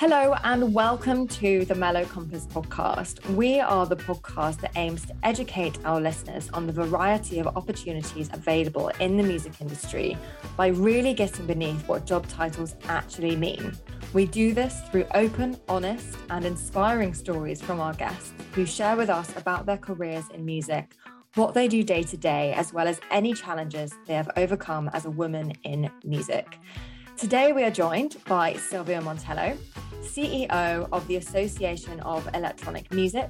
Hello, and welcome to the Mellow Compass podcast. We are the podcast that aims to educate our listeners on the variety of opportunities available in the music industry by really getting beneath what job titles actually mean. We do this through open, honest, and inspiring stories from our guests who share with us about their careers in music, what they do day to day, as well as any challenges they have overcome as a woman in music. Today, we are joined by Silvia Montello, CEO of the Association of Electronic Music.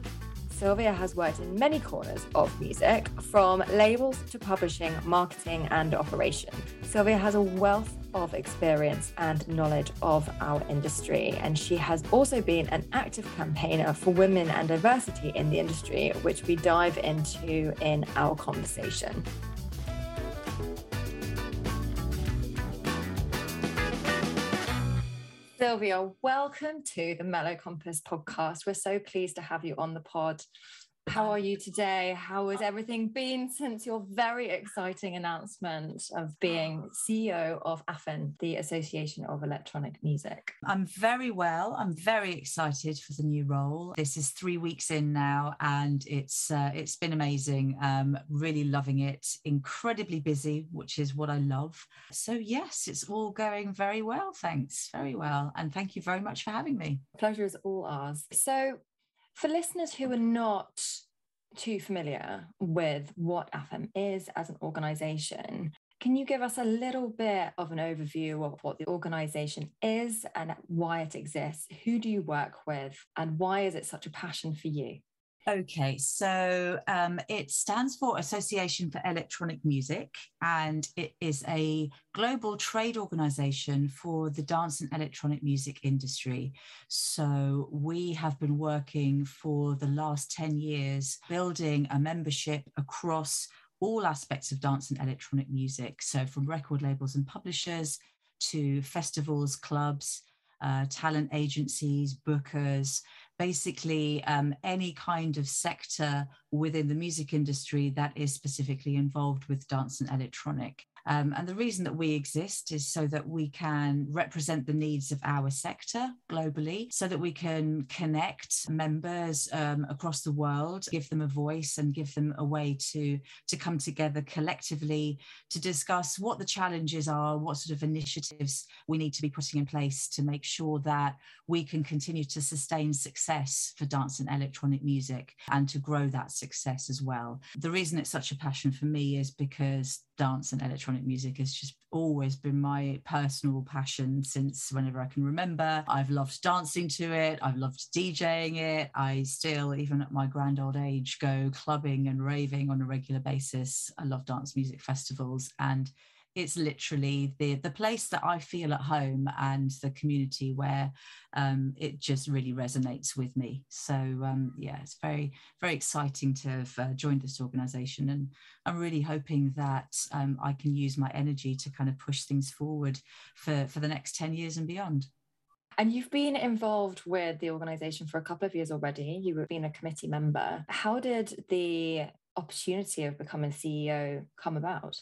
Silvia has worked in many corners of music, from labels to publishing, marketing, and operation. Silvia has a wealth of experience and knowledge of our industry, and she has also been an active campaigner for women and diversity in the industry, which we dive into in our conversation. Silvia, welcome to the Mellow Compass podcast. We're so pleased to have you on the pod. How are you today? How has everything been since your very exciting announcement of being CEO of AFEM, the Association of Electronic Music? I'm very well. I'm very excited for the new role. This is three weeks in now, and it's uh, it's been amazing. Um, really loving it. Incredibly busy, which is what I love. So yes, it's all going very well. Thanks, very well, and thank you very much for having me. Pleasure is all ours. So for listeners who are not too familiar with what AFEM is as an organization, can you give us a little bit of an overview of what the organization is and why it exists? Who do you work with, and why is it such a passion for you? Okay, so um, it stands for Association for Electronic Music, and it is a global trade organization for the dance and electronic music industry. So we have been working for the last 10 years building a membership across all aspects of dance and electronic music. So from record labels and publishers to festivals, clubs, uh, talent agencies, bookers, basically um, any kind of sector within the music industry that is specifically involved with dance and electronic. Um, and the reason that we exist is so that we can represent the needs of our sector globally, so that we can connect members um, across the world, give them a voice and give them a way to, to come together collectively to discuss what the challenges are, what sort of initiatives we need to be putting in place to make sure that we can continue to sustain success for dance and electronic music and to grow that success as well. The reason it's such a passion for me is because dance and electronic music has just always been my personal passion since whenever I can remember. I've loved dancing to it, I've loved DJing it. I still, even at my grand old age, go clubbing and raving on a regular basis. I love dance music festivals and it's literally the the place that I feel at home and the community where um, it just really resonates with me. So um, yeah, it's very very exciting to have uh, joined this organisation, and I'm really hoping that um, I can use my energy to kind of push things forward for for the next ten years and beyond. And you've been involved with the organisation for a couple of years already. You've been a committee member. How did the opportunity of becoming CEO come about?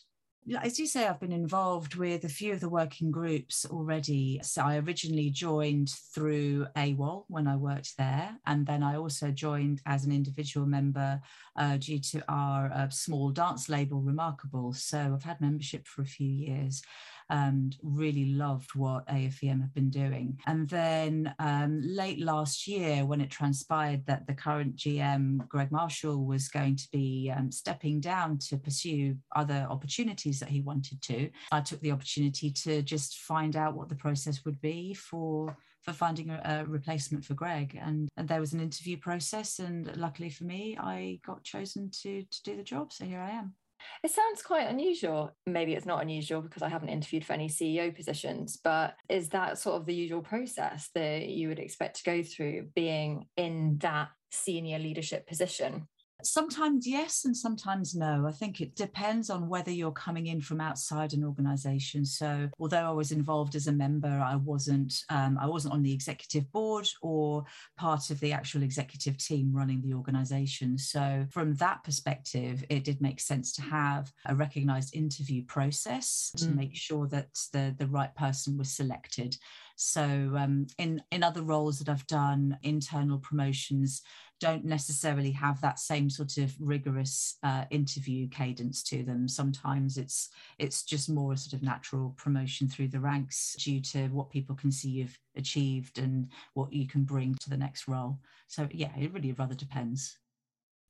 As you say, I've been involved with a few of the working groups already. So I originally joined through AWAL when I worked there. And then I also joined as an individual member uh, due to our uh, small dance label, Remarqabl. So I've had membership for a few years. And really loved what AFEM have been doing. And then um, late last year, when it transpired that the current GM, Greg Marshall, was going to be um, stepping down to pursue other opportunities that he wanted to, I took the opportunity to just find out what the process would be for for finding a, a, replacement for Greg. And, and there was an interview process, and luckily for me, I got chosen to to do the job. So here I am. It sounds quite unusual. Maybe it's not unusual because I haven't interviewed for any CEO positions, but is that sort of the usual process that you would expect to go through being in that senior leadership position? Sometimes yes, and sometimes no. I think it depends on whether you're coming in from outside an organisation. So, although I was involved as a member, I wasn't um, I wasn't on the executive board or part of the actual executive team running the organisation. So, from that perspective, it did make sense to have a recognised interview process to mm. make sure that the the right person was selected. So, um, in in other roles that I've done, internal promotions don't necessarily have that same sort of rigorous uh, interview cadence to them. Sometimes it's it's just more a sort of natural promotion through the ranks due to what people can see you've achieved and what you can bring to the next role. So yeah, it really rather depends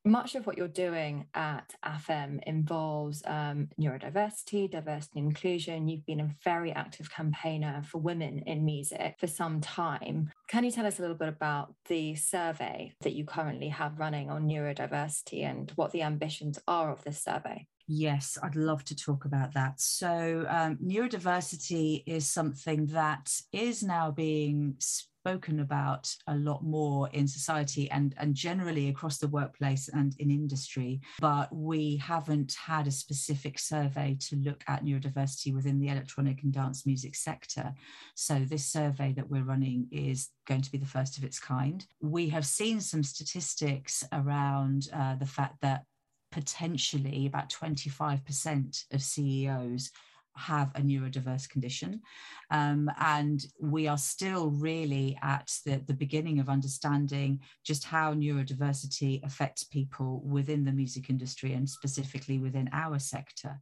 much of what you're doing at AFEM involves um, neurodiversity, diversity and inclusion. You've been a very active campaigner for women in music for some time. Can you tell us a little bit about the survey that you currently have running on neurodiversity and what the ambitions are of this survey? Yes, I'd love to talk about that. So, um, neurodiversity is something that is now being spoken about a lot more in society and, and generally across the workplace and in industry, but we haven't had a specific survey to look at neurodiversity within the electronic and dance music sector. So, this survey that we're running is going to be the first of its kind. We have seen some statistics around uh, the fact that potentially about 25% of CEOs have a neurodiverse condition. Um, and we are still really at the, the beginning of understanding just how neurodiversity affects people within the music industry and specifically within our sector.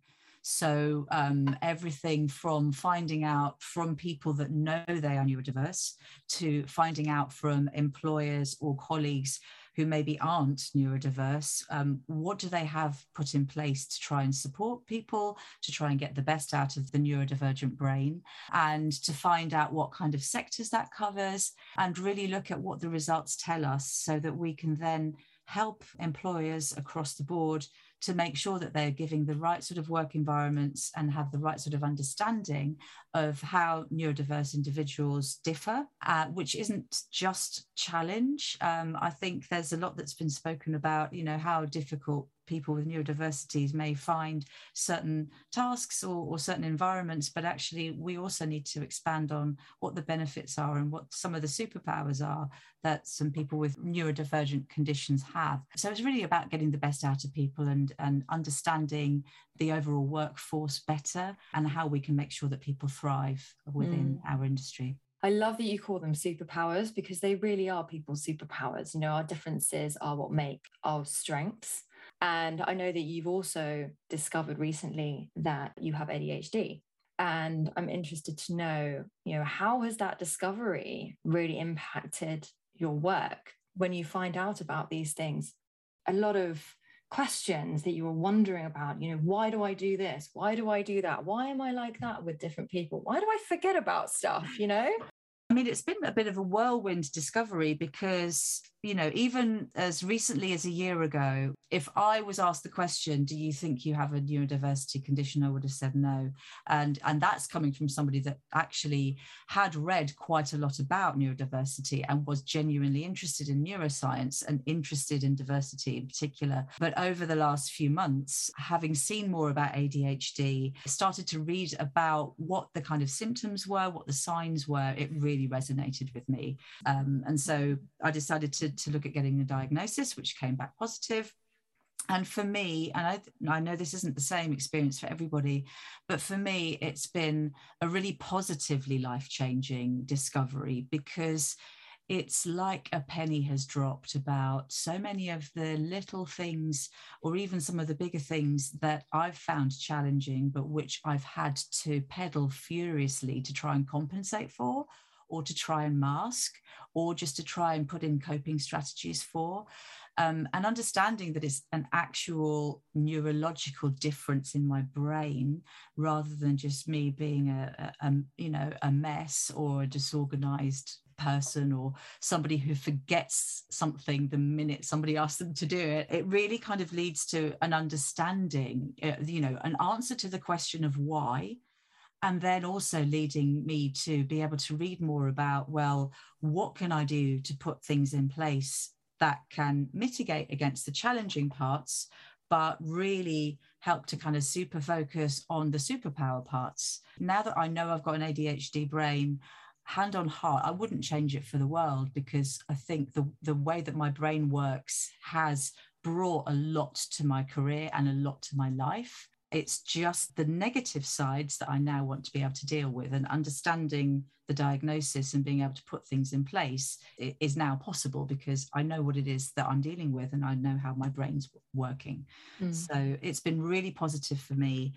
So, um, everything from finding out from people that know they are neurodiverse to finding out from employers or colleagues who maybe aren't neurodiverse, um, what do they have put in place to try and support people, to try and get the best out of the neurodivergent brain, and to find out what kind of sectors that covers, and really look at what the results tell us so that we can then help employers across the board to make sure that they're giving the right sort of work environments and have the right sort of understanding of how neurodiverse individuals differ, uh, which isn't just challenge. Um, I think there's a lot that's been spoken about, you know, how difficult people with neurodiversities may find certain tasks or, or, certain environments, but actually we also need to expand on what the benefits are and what some of the superpowers are that some people with neurodivergent conditions have. So it's really about getting the best out of people and, and understanding the overall workforce better and how we can make sure that people thrive within mm. our industry. I love that you call them superpowers because they really are people's superpowers. You know, our differences are what make our strengths. And I know that you've also discovered recently that you have ADHD. And I'm interested to know, you know, how has that discovery really impacted your work when you find out about these things? A lot of questions that you were wondering about, you know, why do I do this? Why do I do that? Why am I like that with different people? Why do I forget about stuff, you know? I mean, it's been a bit of a whirlwind discovery because you know, even as recently as a year ago, if I was asked the question, "Do you think you have a neurodiversity condition?" I would have said no, and and that's coming from somebody that actually had read quite a lot about neurodiversity and was genuinely interested in neuroscience and interested in diversity in particular. But over the last few months, having seen more about ADHD, started to read about what the kind of symptoms were, what the signs were. It really resonated with me, um, and so I decided to to look at getting a diagnosis, which came back positive. And for me, and I, I know this isn't the same experience for everybody, but for me, it's been a really positively life changing discovery because it's like a penny has dropped about so many of the little things, or even some of the bigger things that I've found challenging, but which I've had to pedal furiously to try and compensate for, or to try and mask, or just to try and put in coping strategies for. Um, and understanding that it's an actual neurological difference in my brain rather than just me being a, a, a you know a mess or a disorganized person or somebody who forgets something the minute somebody asks them to do it it really kind of leads to an understanding uh, you know an answer to the question of why and then also leading me to be able to read more about well what can i do to put things in place that can mitigate against the challenging parts but really help to kind of super focus on the superpower parts now that i know i've got an adhd brain hand on heart, I wouldn't change it for the world because I think the, the way that my brain works has brought a lot to my career and a lot to my life. It's just the negative sides that I now want to be able to deal with, and understanding the diagnosis and being able to put things in place is now possible because I know what it is that I'm dealing with and I know how my brain's working. Mm. So it's been really positive for me.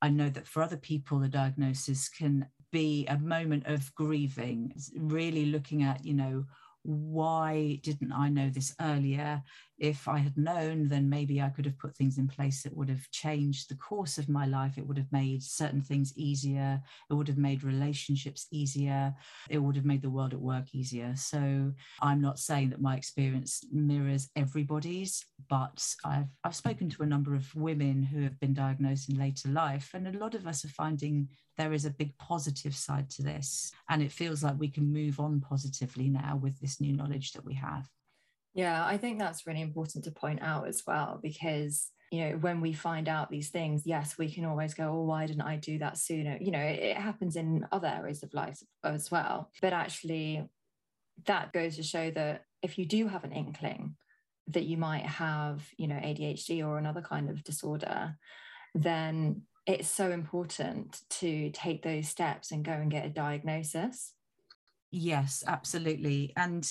I know that for other people, the diagnosis can be a moment of grieving, really looking at, you know, why didn't I know this earlier? If I had known, then maybe I could have put things in place that would have changed the course of my life. It would have made certain things easier. It would have made relationships easier. It would have made the world at work easier. So I'm not saying that my experience mirrors everybody's, but I've, I've spoken to a number of women who have been diagnosed in later life, and a lot of us are finding there is a big positive side to this. And it feels like we can move on positively now with this new knowledge that we have. Yeah, I think that's really important to point out as well, because you know when we find out these things yes we can always go oh why didn't i do that sooner you know it, it, happens in other areas of life as well but actually that goes to show that if you do have an inkling that you might have you know adhd or another kind of disorder then it's so important to take those steps and go and get a diagnosis. Yes, absolutely. And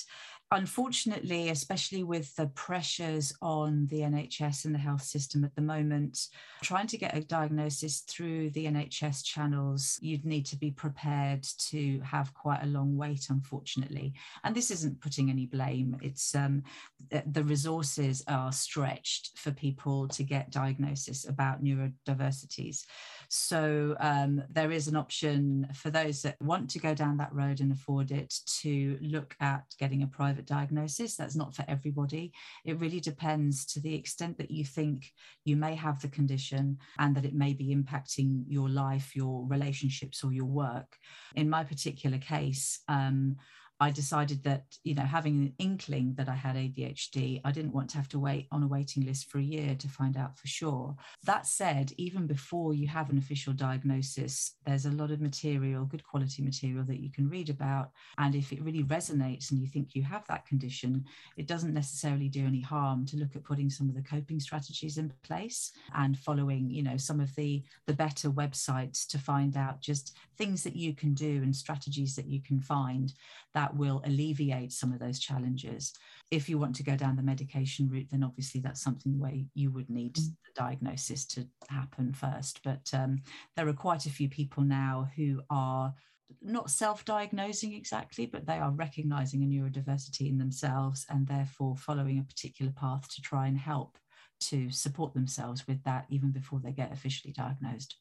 unfortunately, especially with the pressures on the NHS and the health system at the moment, trying to get a diagnosis through the NHS channels, you'd need to be prepared to have quite a long wait, unfortunately. And this isn't putting any blame, it's um, the resources are stretched for people to get diagnosis about neurodiversities. So um, there is an option for those that want to go down that road and afford it to look at getting a private diagnosis. That's not for everybody. It really depends to the extent that you think you may have the condition and that it may be impacting your life, your relationships, or your work. In my particular case, um, I decided that, you know, having an inkling that I had ADHD, I didn't want to have to wait on a waiting list for a year to find out for sure. That said, even before you have an official diagnosis, there's a lot of material, good quality material that you can read about. And if it really resonates and you think you have that condition, it doesn't necessarily do any harm to look at putting some of the coping strategies in place and following, you know, some of the the better websites to find out just things that you can do and strategies that you can find that that will alleviate some of those challenges. If you want to go down the medication route, then obviously that's something where you would need mm. the diagnosis to happen first. But um, there are quite a few people now who are not self-diagnosing exactly but they are recognizing a neurodiversity in themselves and therefore following a particular path to try and help to support themselves with that even before they get officially diagnosed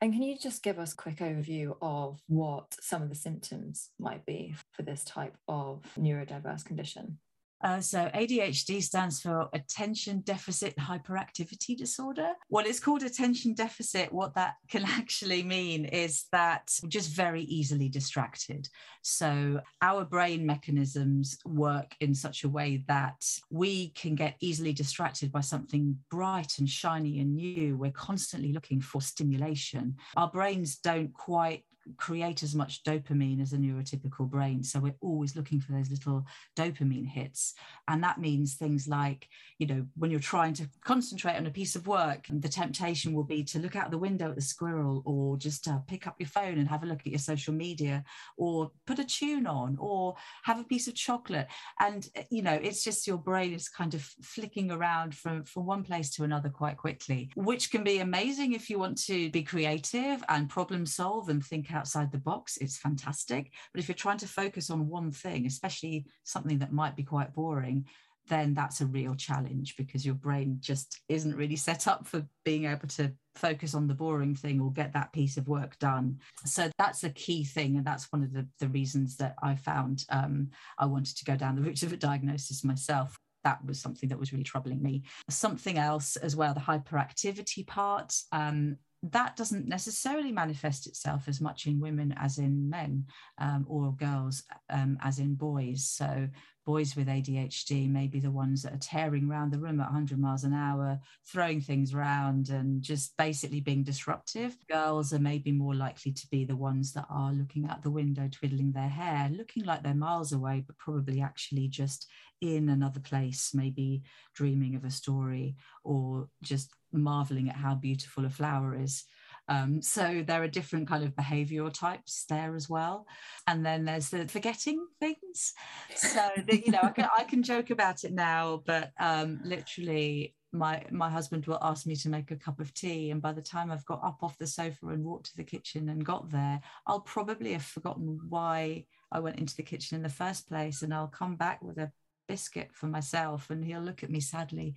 and can you just give us a quick overview of what some of the symptoms might be for this type of neurodiverse condition? Uh, so ADHD stands for attention deficit hyperactivity disorder. Well, it's called attention deficit. What that can actually mean is that we're just very easily distracted. So our brain mechanisms work in such a way that we can get easily distracted by something bright and shiny and new. We're constantly looking for stimulation. Our brains don't quite create as much dopamine as a neurotypical brain. So we're always looking for those little dopamine hits. And that means things like, you know, when you're trying to concentrate on a piece of work, the temptation will be to look out the window at the squirrel or just uh, pick up your phone and have a look at your social media or put a tune on or have a piece of chocolate. And, you know, it's just your brain is kind of flicking around from, from one place to another quite quickly, which can be amazing if you want to be creative and problem solve and think outside the box, it's fantastic. But if you're trying to focus on one thing, especially something that might be quite boring, then that's a real challenge because your brain just isn't really set up for being able to focus on the boring thing or get that piece of work done. So that's a key thing. And that's one of the, the reasons that I found um, I wanted to go down the route of a diagnosis myself. That was something that was really troubling me. Something else as well, the hyperactivity part. Um, that doesn't necessarily manifest itself as much in women as in men um, or girls um, as in boys. So boys with ADHD may be the ones that are tearing around the room at 100 miles an hour, throwing things around and just basically being disruptive. Girls are maybe more likely to be the ones that are looking out the window, twiddling their hair, looking like they're miles away, but probably actually just in another place, maybe dreaming of a story or just marveling at how beautiful a flower is. Um, so there are different kind of behavioral types there as well. And then there's the forgetting things. So that, you know, I can, I can joke about it now, but um, literally my my husband will ask me to make a cup of tea and by the time i've got up off the sofa and walked to the kitchen and got there i'll probably have forgotten why i went into the kitchen in the first place and i'll come back with a biscuit for myself and he'll look at me sadly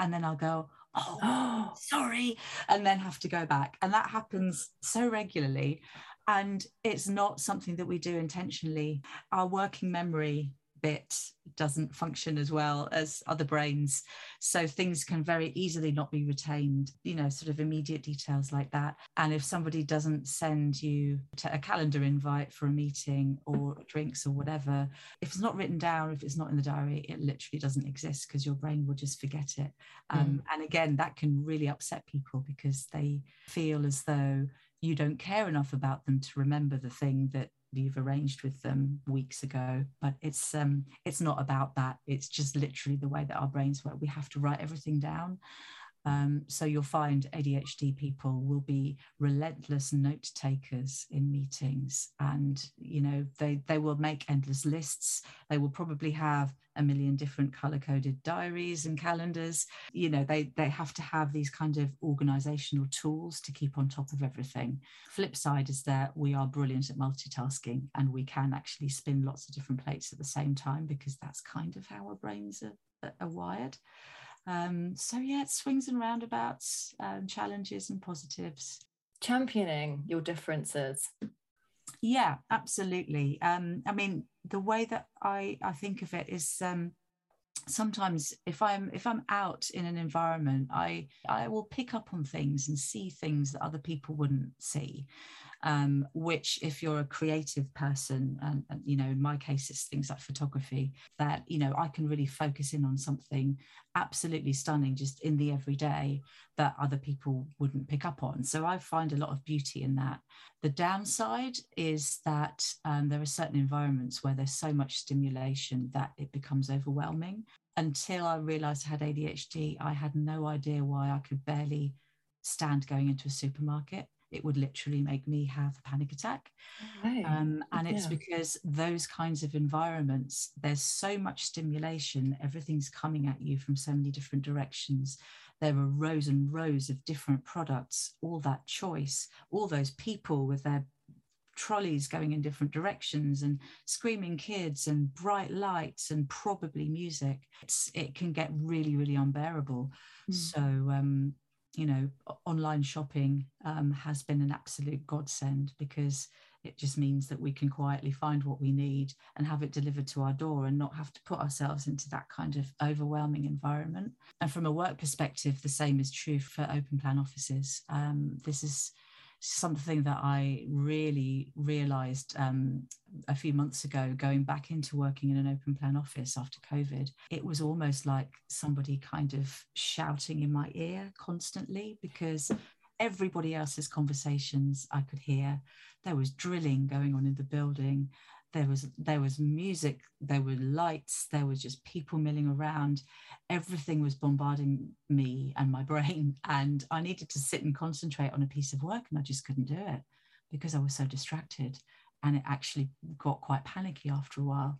and then i'll go oh, sorry, and then have to go back. And that happens so regularly. And it's not something that we do intentionally. Our working memory bit doesn't function as well as other brains. So things can very easily not be retained, you know, sort of immediate details like that. And if somebody doesn't send you a calendar invite for a meeting or drinks or whatever, if it's not written down, if it's not in the diary, it literally doesn't exist because your brain will just forget it. Um, mm. And again, that can really upset people because they feel as though you don't care enough about them to remember the thing that you've arranged with them weeks ago but it's um it's not about that. It's just literally the way that our brains work. We have to write everything down um, so you'll find ADHD people will be relentless note takers in meetings, and you know they they will make endless lists. They will probably have a million different color coded diaries and calendars. You know they they have to have these kind of organizational tools to keep on top of everything. Flip side is that we are brilliant at multitasking, and we can actually spin lots of different plates at the same time because that's kind of how our brains are, are wired. Um, so yeah, it swings and roundabouts, um, challenges and positives. Championing your differences. Yeah, absolutely. Um, I mean, the way that I I think of it is um, sometimes if i'm if i'm out in an environment i i will pick up on things and see things that other people wouldn't see um, which if you're a creative person and, and, you know in my case it's things like photography that you know i can really focus in on something absolutely stunning just in the everyday that other people wouldn't pick up on. So i find a lot of beauty in that. The downside is that um, there are certain environments where there's so much stimulation that it becomes overwhelming. Until i realized i had adhd i had no idea why i could barely stand going into a supermarket it would literally make me have a panic attack. Right. Um, and it's yeah. because those kinds of environments, there's so much stimulation, everything's coming at you from so many different directions. There are rows and rows of different products, all that choice, all those people with their trolleys going in different directions and screaming kids and bright lights and probably music it's, it can get really really unbearable mm. so um, you know, online shopping um, has been an absolute godsend because it just means that we can quietly find what we need and have it delivered to our door and not have to put ourselves into that kind of overwhelming environment. And from a work perspective, the same is true for open plan offices. Um, this is something that I really realized um, a few months ago, going back into working in an open plan office after COVID. It was almost like somebody kind of shouting in my ear constantly because everybody else's conversations I could hear. There was drilling going on in the building. There was there was music, there were lights, there was just people milling around. Everything was bombarding me and my brain. And I needed to sit and concentrate on a piece of work, and I just couldn't do it because I was so distracted. And it actually got quite panicky after a while.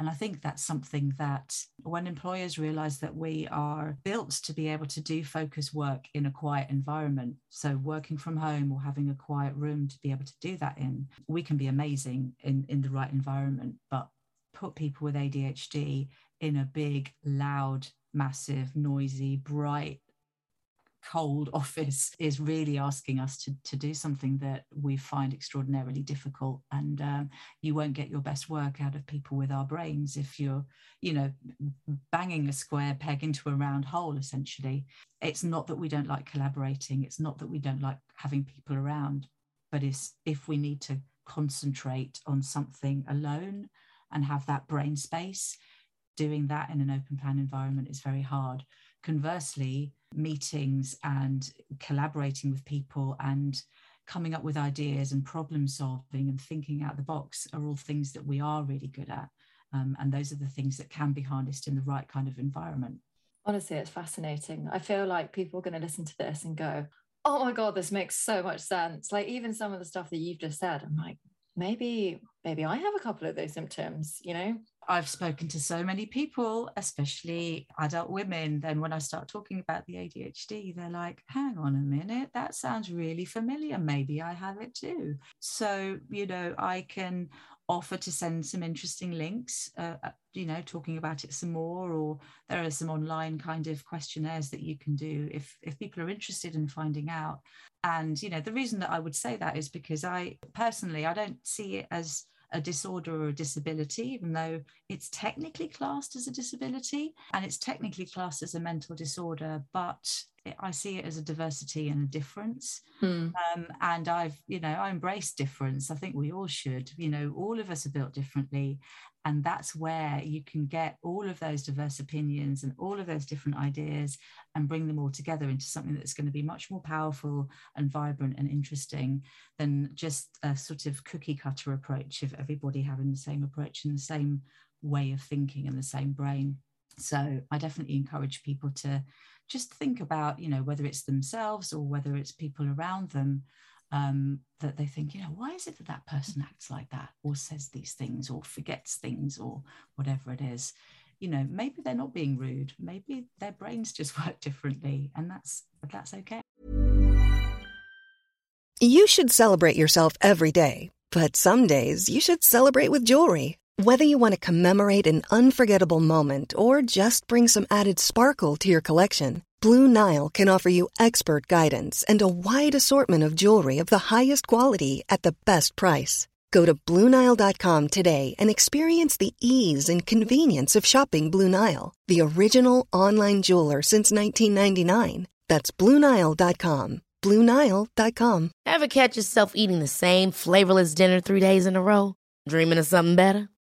And I think that's something that when employers realize that we are built to be able to do focus work in a quiet environment, so working from home or having a quiet room to be able to do that in, we can be amazing in, in the right environment. But put people with ADHD in a big, loud, massive, noisy, bright cold office is really asking us to, to do something that we find extraordinarily difficult. And um, you won't get your best work out of people with our brains if you're you know banging a square peg into a round hole essentially. It's not that we don't like collaborating. It's not that we don't like having people around. But it's if we need to concentrate on something alone and have that brain space doing that in an open plan environment is very hard. Conversely meetings and collaborating with people and coming up with ideas and problem solving and thinking out the box are all things that we are really good at. Um, and those are the things that can be harnessed in the right kind of environment. Honestly, it's fascinating. I feel like people are going to listen to this and go, oh my God, this makes so much sense. Like, even some of the stuff that you've just said, I'm like, maybe, maybe I have a couple of those symptoms, you know? I've spoken to so many people, especially adult women. Then, when I start talking about the ADHD, they're like, hang on a minute, that sounds really familiar. Maybe I have it too. So, you know, I can offer to send some interesting links, uh, uh you know, talking about it some more, or there are some online kind of questionnaires that you can do if, if people are interested in finding out. And, you know, the reason that I would say that is because I personally, I don't see it as a disorder or a disability, even though it's technically classed as a disability and it's technically classed as a mental disorder, but I see it as a diversity and a difference. Hmm. Um, and I've, you know, I embrace difference. I think we all should. You know, all of us are built differently. And that's where you can get all of those diverse opinions and all of those different ideas and bring them all together into something that's going to be much more powerful and vibrant and interesting than just a sort of cookie cutter approach of everybody having the same approach and the same way of thinking and the same brain. So I definitely encourage people to just think about, you know, whether it's themselves or whether it's people around them um, that they think, you know, why is it that that person acts like that or says these things or forgets things or whatever it is? You know, maybe they're not being rude. Maybe their brains just work differently, and that's that's okay. You should celebrate yourself every day, but some days you should celebrate with jewelry. Whether you want to commemorate an unforgettable moment or just bring some added sparkle to your collection. Blue Nile can offer you expert guidance and a wide assortment of jewelry of the highest quality at the best price. Go to BlueNile.com today and experience the ease and convenience of shopping Blue Nile, the original online jeweler since 1999. That's BlueNile.com. BlueNile.com. Ever catch yourself eating the same flavorless dinner three days in a row? Dreaming of something better?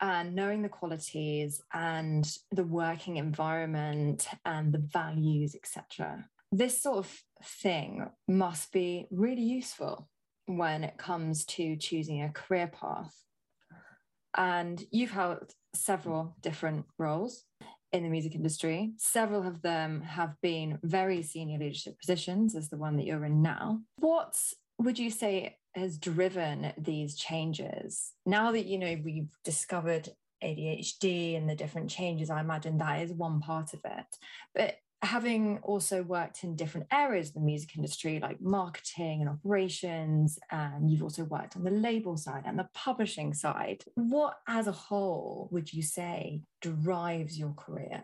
and knowing the qualities and the working environment and the values, etc. This sort of thing must be really useful when it comes to choosing a career path. And you've held several different roles in the music industry. Several of them have been very senior leadership positions, as the one that you're in now. What would you say has driven these changes? Now that you know we've discovered ADHD and the different changes, I imagine that is one part of it. But having also worked in different areas of the music industry, like marketing and operations, and you've also worked on the label side and the publishing side, what as a whole would you say drives your career?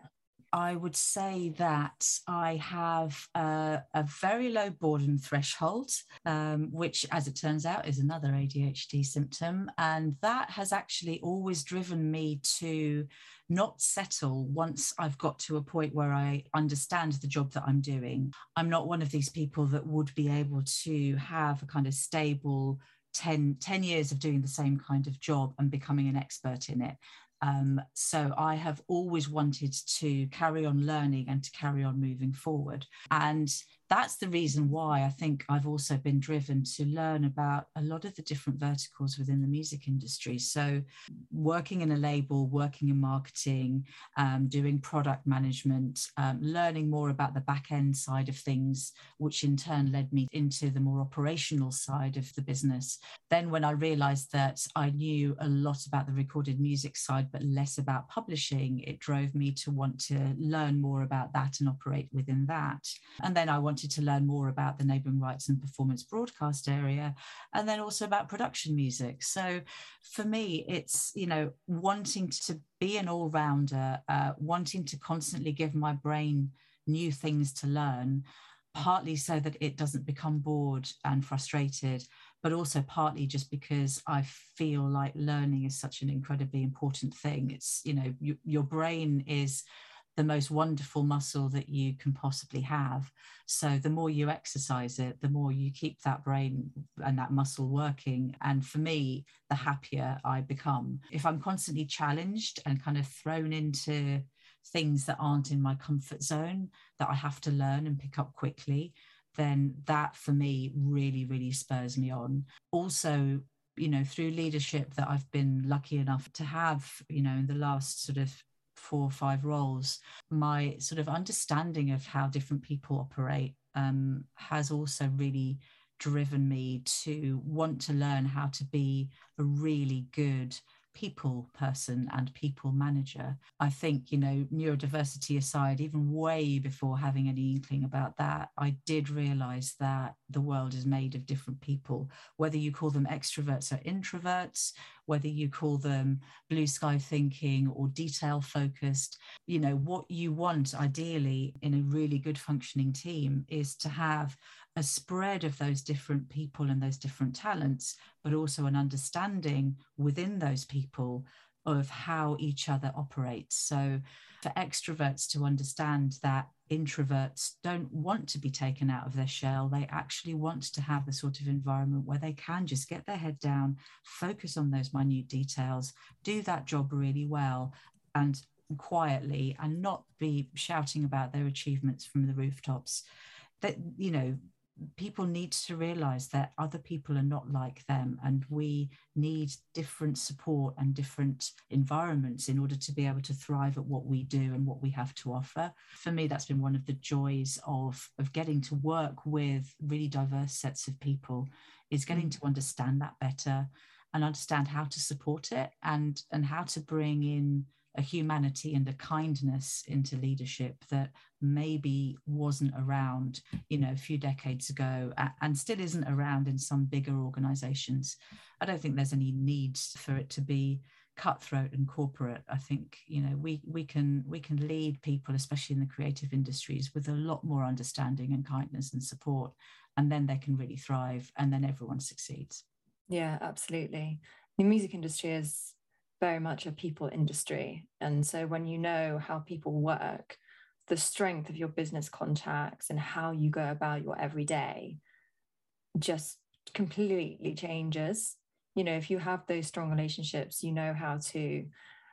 I would say that I have a, a very low boredom threshold, um, which, as it turns out, is another ADHD symptom. And that has actually always driven me to not settle once I've got to a point where I understand the job that I'm doing. I'm not one of these people that would be able to have a kind of stable 10, 10 years of doing the same kind of job and becoming an expert in it. Um, so I have always wanted to carry on learning and to carry on moving forward. And that's the reason why I think I've also been driven to learn about a lot of the different verticals within the music industry. So, working in a label, working in marketing, um, doing product management, um, learning more about the back end side of things, which in turn led me into the more operational side of the business. Then, when I realized that I knew a lot about the recorded music side, but less about publishing, it drove me to want to learn more about that and operate within that. And then I wanted wanted to learn more about the neighbouring rights and performance broadcast area, and then also about production music. So for me, it's, you know, wanting to be an all rounder, uh, wanting to constantly give my brain new things to learn, partly so that it doesn't become bored and frustrated but also partly just because I feel like learning is such an incredibly important thing. It's, you know, you, your brain is the most wonderful muscle that you can possibly have. So the more you exercise it, the more you keep that brain and that muscle working. And for me, the happier I become. If I'm constantly challenged and kind of thrown into things that aren't in my comfort zone that I have to learn and pick up quickly, then that for me really, really spurs me on. Also, you know, through leadership that I've been lucky enough to have, you know, in the last sort of four or five roles, my sort of understanding of how different people operate um, has also really driven me to want to learn how to be a really good people person and people manager. I think, you know, neurodiversity aside, even way before having any inkling about that, I did realize that the world is made of different people, whether you call them extroverts or introverts, whether you call them blue sky thinking or detail focused. You know, what you want ideally in a really good functioning team is to have a spread of those different people and those different talents, but also an understanding within those people of how each other operates. So, for extroverts to understand that introverts don't want to be taken out of their shell, they actually want to have the sort of environment where they can just get their head down, focus on those minute details, do that job really well, and quietly, and not be shouting about their achievements from the rooftops. That, you know, people need to realize that other people are not like them and we need different support and different environments in order to be able to thrive at what we do and what we have to offer for me that's been one of the joys of of getting to work with really diverse sets of people is getting mm. to understand that better and understand how to support it and and how to bring in a humanity and a kindness into leadership that maybe wasn't around you know a few decades ago and still isn't around in some bigger organizations. I don't think there's any need for it to be cutthroat and corporate. I think you know we we can we can lead people especially in the creative industries with a lot more understanding and kindness and support and then they can really thrive and then everyone succeeds. Yeah absolutely. The music industry is very much a people industry. And so when you know how people work the strength of your business contacts and how you go about your everyday just completely changes. You know if you have those strong relationships you know how to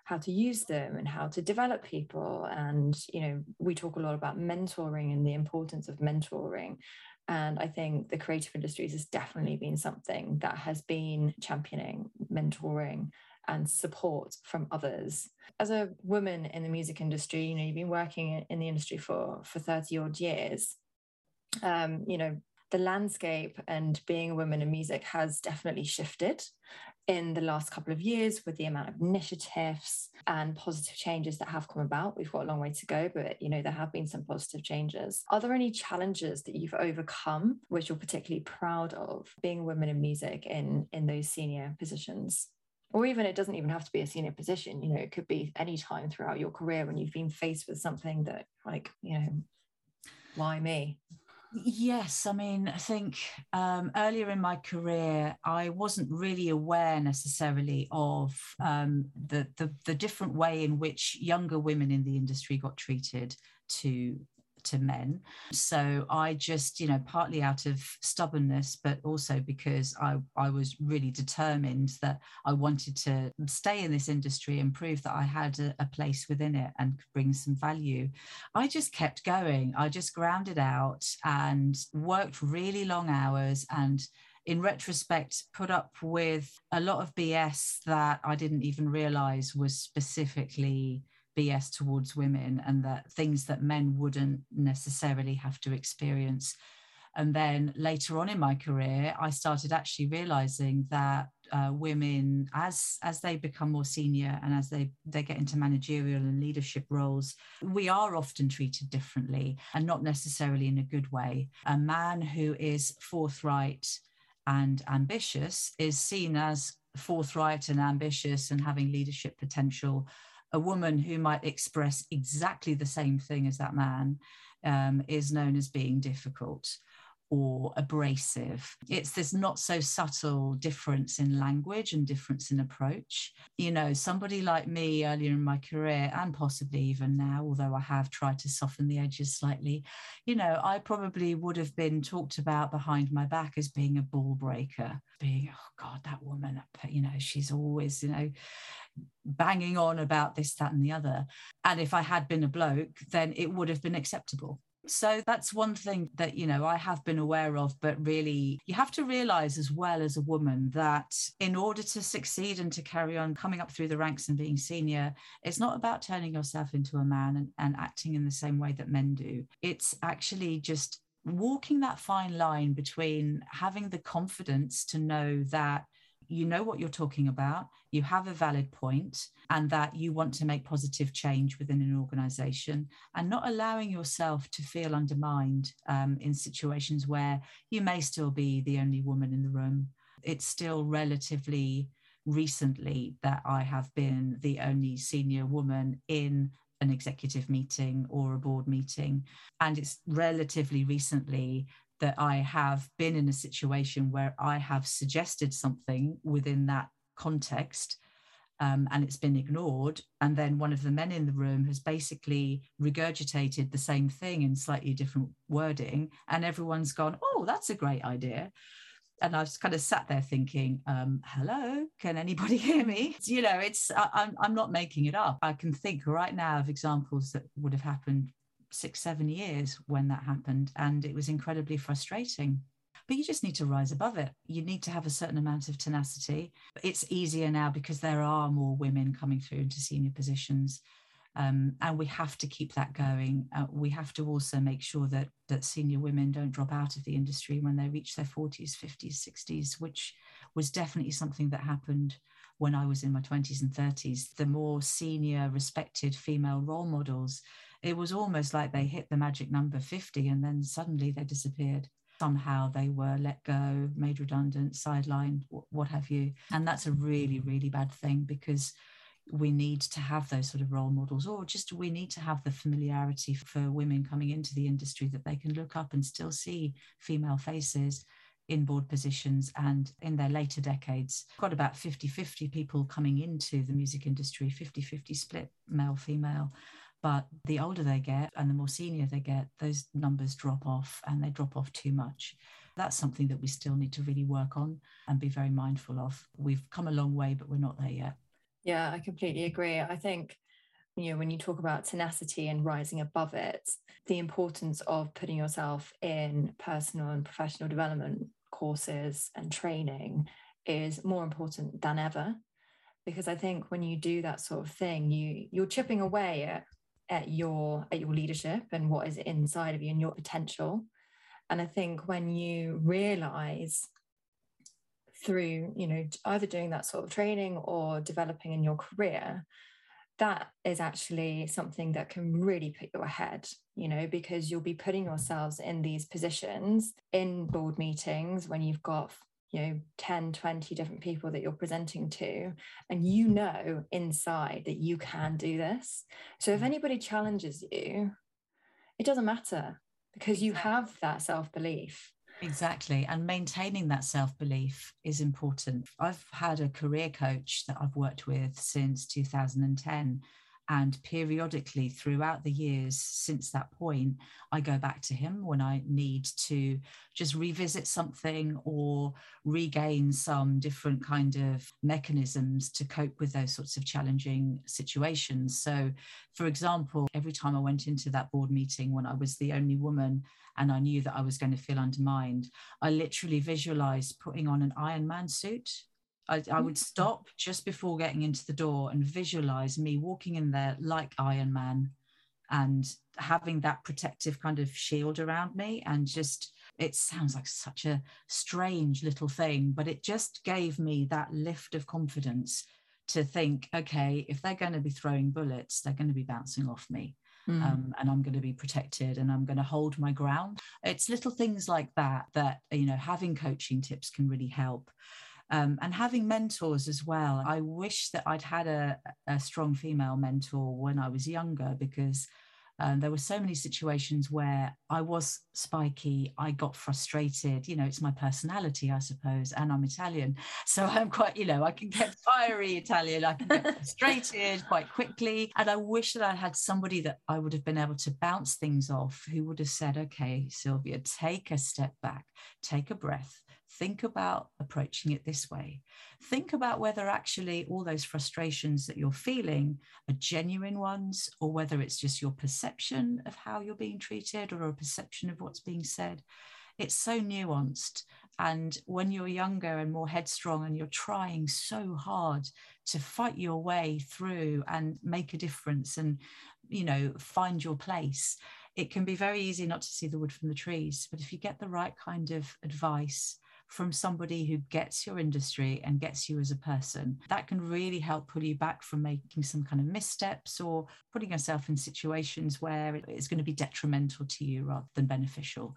how to use them and how to develop people. And you know we talk a lot about mentoring and the importance of mentoring. And i think the creative industries has definitely been something that has been championing mentoring and support from others. As a woman in the music industry you know you've been working in the industry for for 30 odd years. Um, you know the landscape and being a woman in music has definitely shifted in the last couple of years with the amount of initiatives and positive changes that have come about. We've got a long way to go but you know there have been some positive changes. Are there any challenges that you've overcome which you're particularly proud of being a woman in music in in those senior positions or even it doesn't even have to be a senior position you know it could be any time throughout your career when you've been faced with something that like you know why me? Yes, I mean, I think um, earlier in my career, I wasn't really aware necessarily of um, the, the, the different way in which younger women in the industry got treated to to men. So I just, you know, partly out of stubbornness, but also because I, I was really determined that I wanted to stay in this industry and prove that I had a, a place within it and could bring some value. I just kept going. I just grounded out and worked really long hours and in retrospect, put up with a lot of BS that I didn't even realize was specifically BS towards women and that things that men wouldn't necessarily have to experience. And then later on in my career, I started actually realizing that uh, women, as as they become more senior and as they they get into managerial and leadership roles, we are often treated differently and not necessarily in a good way. A man who is forthright and ambitious is seen as forthright and ambitious and having leadership potential a woman who might express exactly the same thing as that man um, is known as being difficult or abrasive. It's this not so subtle difference in language and difference in approach. You know, somebody like me earlier in my career, and possibly even now, although I have tried to soften the edges slightly, you know, I probably would have been talked about behind my back as being a ball breaker, being, oh God, that woman, you know, she's always, you know, banging on about this, that, and the other. And if I had been a bloke, then it would have been acceptable. So that's one thing that, you know, I have been aware of, but really you have to realize as well as a woman that in order to succeed and to carry on coming up through the ranks and being senior, it's not about turning yourself into a man and, and acting in the same way that men do. It's actually just walking that fine line between having the confidence to know that you know what you're talking about, you have a valid point, and that you want to make positive change within an organization, and not allowing yourself to feel undermined um, in situations where you may still be the only woman in the room. It's still relatively recently that I have been the only senior woman in an executive meeting or a board meeting. And it's relatively recently that I have been in a situation where I have suggested something within that context um, and it's been ignored. And then one of the men in the room has basically regurgitated the same thing in slightly different wording. And everyone's gone, oh, that's a great idea. And I've kind of sat there thinking, um, hello, can anybody hear me? You know, it's, I, I'm, I'm not making it up. I can think right now of examples that would have happened six, seven years when that happened. And it was incredibly frustrating. But you just need to rise above it. You need to have a certain amount of tenacity. It's easier now because there are more women coming through into senior positions. Um, and we have to keep that going. Uh, we have to also make sure that that senior women don't drop out of the industry when they reach their 40s, 50s, 60s, which was definitely something that happened when I was in my 20s and 30s. The more senior, respected female role models it was almost like they hit the magic number 50 and then suddenly they disappeared. somehow they were let go, made redundant, sidelined, what have you. And that's a really, really bad thing because we need to have those sort of role models, or just we need to have the familiarity for women coming into the industry that they can look up and still see female faces in board positions and in their later decades got about 50-50 people coming into the music industry 50-50 split male female but the older they get and the more senior they get those numbers drop off and they drop off too much. That's something that we still need to really work on and be very mindful of. We've come a long way but we're not there yet. Yeah, I completely agree. I think you know when you talk about tenacity and rising above it the importance of putting yourself in personal and professional development courses and training is more important than ever. Because i think when you do that sort of thing you you're chipping away at, at your at your leadership and what is inside of you and your potential. And i think when you realize through you know either doing that sort of training or developing in your career that is actually something that can really put you ahead you know because you'll be putting yourselves in these positions in board meetings when you've got you know 10 20 different people that you're presenting to and you know inside that you can do this so if mm. anybody challenges you it doesn't matter because you have that self belief Exactly. And maintaining that self belief is important. I've had a career coach that I've worked with since 2010. And periodically throughout the years since that point, I go back to him when I need to just revisit something or regain some different kind of mechanisms to cope with those sorts of challenging situations. So, for example, every time I went into that board meeting when I was the only woman and I knew that I was going to feel undermined, I literally visualized putting on an Iron Man suit I, I, would mm. stop just before getting into the door and visualize me walking in there like Iron Man and having that protective kind of shield around me. And just, it sounds like such a strange little thing, but it just gave me that lift of confidence to think, okay, if they're going to be throwing bullets, they're going to be bouncing off me. Mm. Um, and I'm going to be protected and I'm going to hold my ground. It's little things like that that, you know, having coaching tips can really help um, and having mentors as well. I wish that I'd had a, a strong female mentor when I was younger because um, there were so many situations where I was spiky, I got frustrated. You know, it's my personality, I suppose, and I'm Italian. So I'm quite, you know, I can get fiery Italian, I can get frustrated quite quickly. And I wish that I had somebody that I would have been able to bounce things off who would have said, okay, Silvia, take a step back, take a breath, think about approaching it this way. Think about whether actually all those frustrations that you're feeling are genuine ones, or whether it's just your perception of how you're being treated or a perception of what's being said. It's so nuanced. And when you're younger and more headstrong and you're trying so hard to fight your way through and make a difference and, you know, find your place, it can be very easy not to see the wood from the trees. But if you get the right kind of advice, from somebody who gets your industry and gets you as a person, that can really help pull you back from making some kind of missteps or putting yourself in situations where it's going to be detrimental to you rather than beneficial.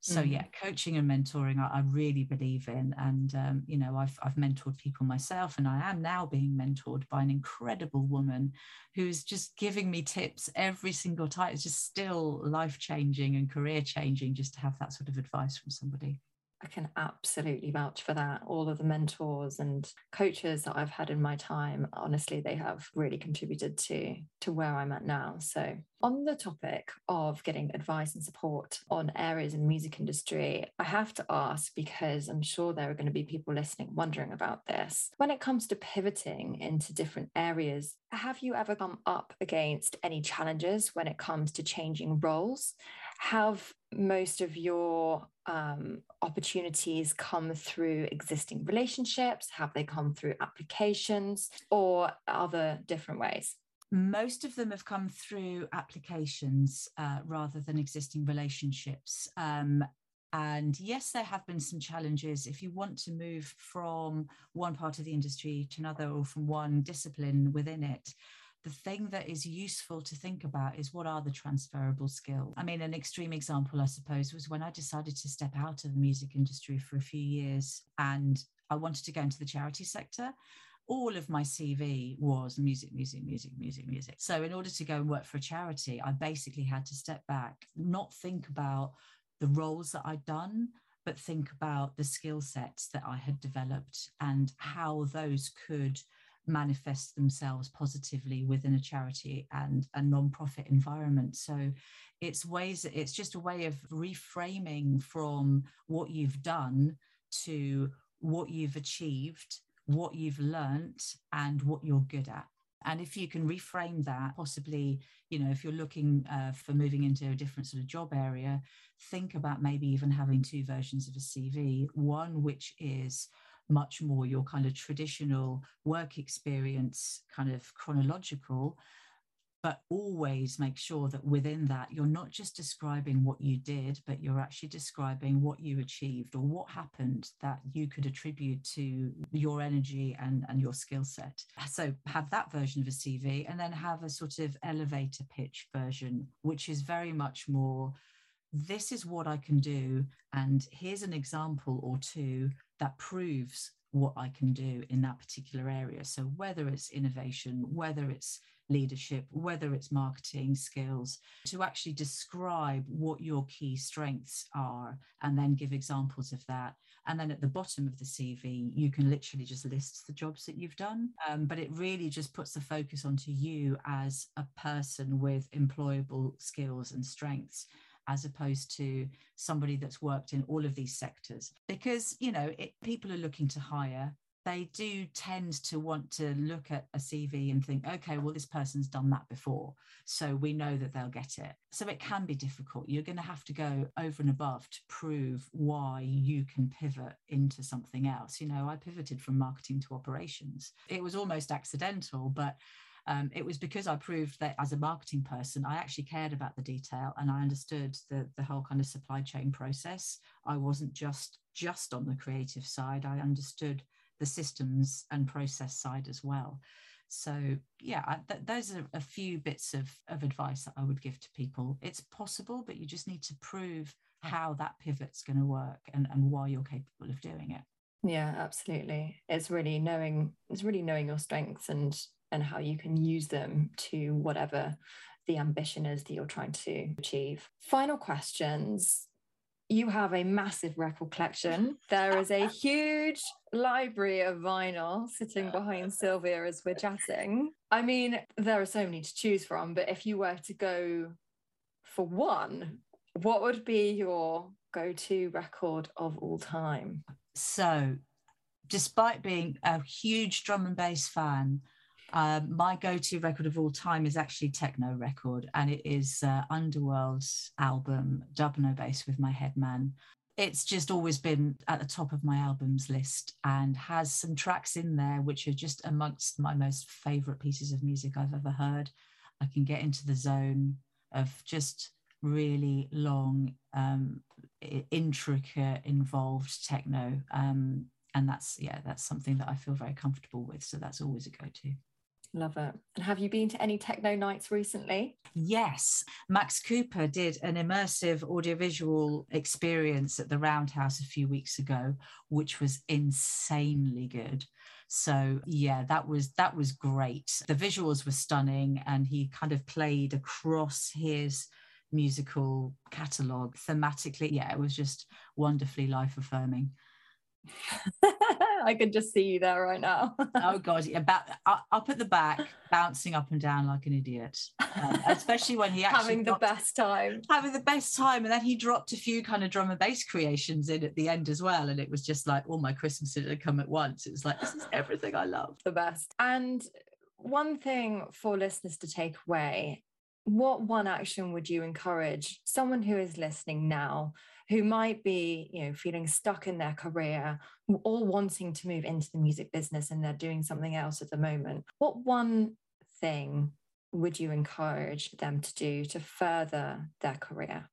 So mm. yeah, coaching and mentoring, I, I really believe in, and um, you know, I've I've mentored people myself, and I am now being mentored by an incredible woman who's just giving me tips every single time. It's just still life changing and career changing just to have that sort of advice from somebody. I can absolutely vouch for that. All of the mentors and coaches that I've had in my time, honestly, they have really contributed to, to where I'm at now. So, on the topic of getting advice and support on areas in the music industry, I have to ask because I'm sure there are going to be people listening wondering about this. When it comes to pivoting into different areas, have you ever come up against any challenges when it comes to changing roles? Have most of your um, opportunities come through existing relationships? Have they come through applications or other different ways? Most of them have come through applications uh, rather than existing relationships. Um, and yes, there have been some challenges. If you want to move from one part of the industry to another or from one discipline within it, the thing that is useful to think about is what are the transferable skills? I mean, an extreme example, I suppose, was when I decided to step out of the music industry for a few years and I wanted to go into the charity sector all of my CV was music, music, music, music, music. So, in order to go and work for a charity, I basically had to step back, not think about the roles that I'd done, but think about the skill sets that I had developed and how those could manifest themselves positively within a charity and a non-profit environment. So it's ways it's just a way of reframing from what you've done to what you've achieved what you've learnt and what you're good at. And if you can reframe that possibly you know if you're looking uh, for moving into a different sort of job area think about maybe even having two versions of a cv one which is much more your kind of traditional work experience kind of chronological but always make sure that within that you're not just describing what you did but you're actually describing what you achieved or what happened that you could attribute to your energy and, and your skill set. So have that version of a cv and then have a sort of elevator pitch version which is very much more this is what i can do and here's an example or two that proves what i can do in that particular area so whether it's innovation whether it's leadership, whether it's marketing skills, to actually describe what your key strengths are and then give examples of that. And then at the bottom of the CV, you can literally just list the jobs that you've done. Um, but it really just puts the focus onto you as a person with employable skills and strengths as opposed to somebody that's worked in all of these sectors because you know it, people are looking to hire they do tend to want to look at a CV and think, okay, well, this person's done that before. So we know that they'll get it. So it can be difficult. You're going to have to go over and above to prove why you can pivot into something else. You know, I pivoted from marketing to operations. It was almost accidental, but um, it was because I proved that as a marketing person, I actually cared about the detail and I understood the, the whole kind of supply chain process. I wasn't just just on the creative side. I understood the systems and process side as well. So yeah, I, th- those are a few bits of, of advice that I would give to people. It's possible, but you just need to prove how that pivot's going to work and, and why you're capable of doing it. Yeah, absolutely. It's really knowing it's really knowing your strengths and and how you can use them to whatever the ambition is that you're trying to achieve. Final questions you have a massive record collection. There is a huge library of vinyl sitting behind Silvia as we're chatting. I mean, there are so many to choose from, but if you were to go for one, what would be your go to record of all time? So, despite being a huge drum and bass fan, um, my go-to record of all time is actually techno record, and it is uh, Underworld's album Dubnobasswithmyheadman. It's just always been at the top of my albums list and has some tracks in there which are just amongst my most favorite pieces of music I've ever heard. I can get into the zone of just really long, um, intricate, involved techno. Um, and that's, yeah, that's something that I feel very comfortable with. So that's always a go to. Love it. And have you been to any techno nights recently? Yes. Max Cooper did an immersive audiovisual experience at the Roundhouse a few weeks ago, which was insanely good. So yeah, that was that was great. The visuals were stunning and he kind of played across his musical catalogue thematically. Yeah, it was just wonderfully life affirming. I can just see you there right now. oh God, yeah, up at the back, bouncing up and down like an idiot. Um, especially when he actually having the best time, having the best time, and then he dropped a few kind of drum and bass creations in at the end as well, and it was just like all my Christmases had come at once. It was like this is everything I love. The best. And one thing for listeners to take away what one action would you encourage someone who is listening now who might be you know feeling stuck in their career or wanting to move into the music business and they're doing something else at the moment what one thing would you encourage them to do to further their career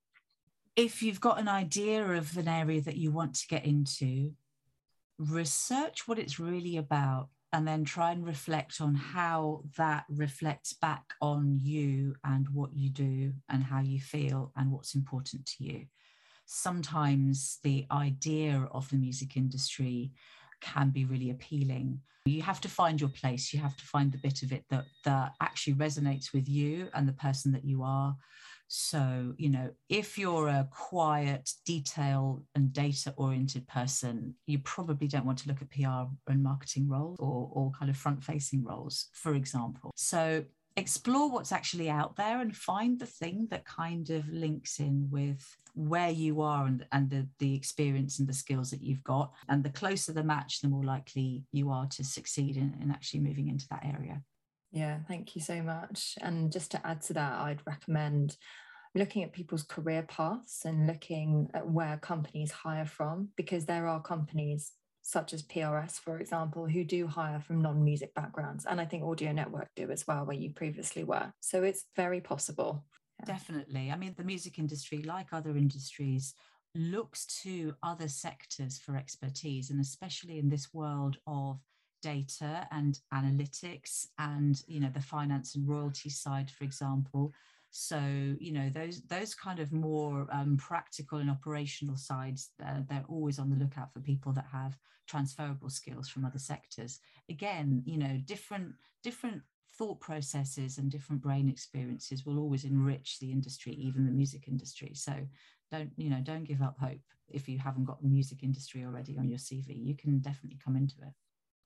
if you've got an idea of an area that you want to get into research what it's really about and then try and reflect on how that reflects back on you and what you do and how you feel and what's important to you. Sometimes the idea of the music industry can be really appealing. You have to find your place. You have to find the bit of it that, that actually resonates with you and the person that you are. So, you know, if you're a quiet, detail and data oriented person, you probably don't want to look at PR and marketing roles or, or kind of front facing roles, for example. So, explore what's actually out there and find the thing that kind of links in with where you are and, and the, the experience and the skills that you've got. And the closer the match, the more likely you are to succeed in, in actually moving into that area. Yeah, thank you so much. And just to add to that, I'd recommend looking at people's career paths and looking at where companies hire from, because there are companies such as PRS, for example, who do hire from non music backgrounds. And I think Audio Network do as well, where you previously were. So it's very possible. Yeah. Definitely. I mean, the music industry, like other industries, looks to other sectors for expertise, and especially in this world of data and analytics and you know the finance and royalty side for example so you know those those kind of more um, practical and operational sides uh, they're always on the lookout for people that have transferable skills from other sectors. Again you know different different thought processes and different brain experiences will always enrich the industry even the music industry. So don't you know don't give up hope if you haven't got the music industry already on your cv you can definitely come into it.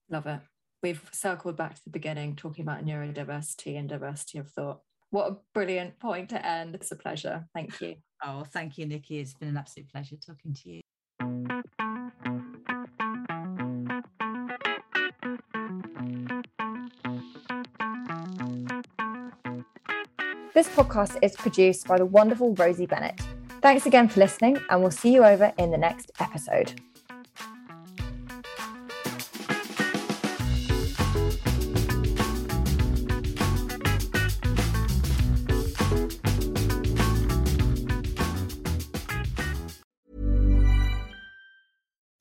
Love it. We've circled back to the beginning talking about neurodiversity and diversity of thought what a brilliant point to end. It's a pleasure. Thank you. Oh, thank you, Nikki. It's been an absolute pleasure talking to you. This podcast is produced by the wonderful Rosie Bennett. Thanks again for listening, and we'll see you over in the next episode.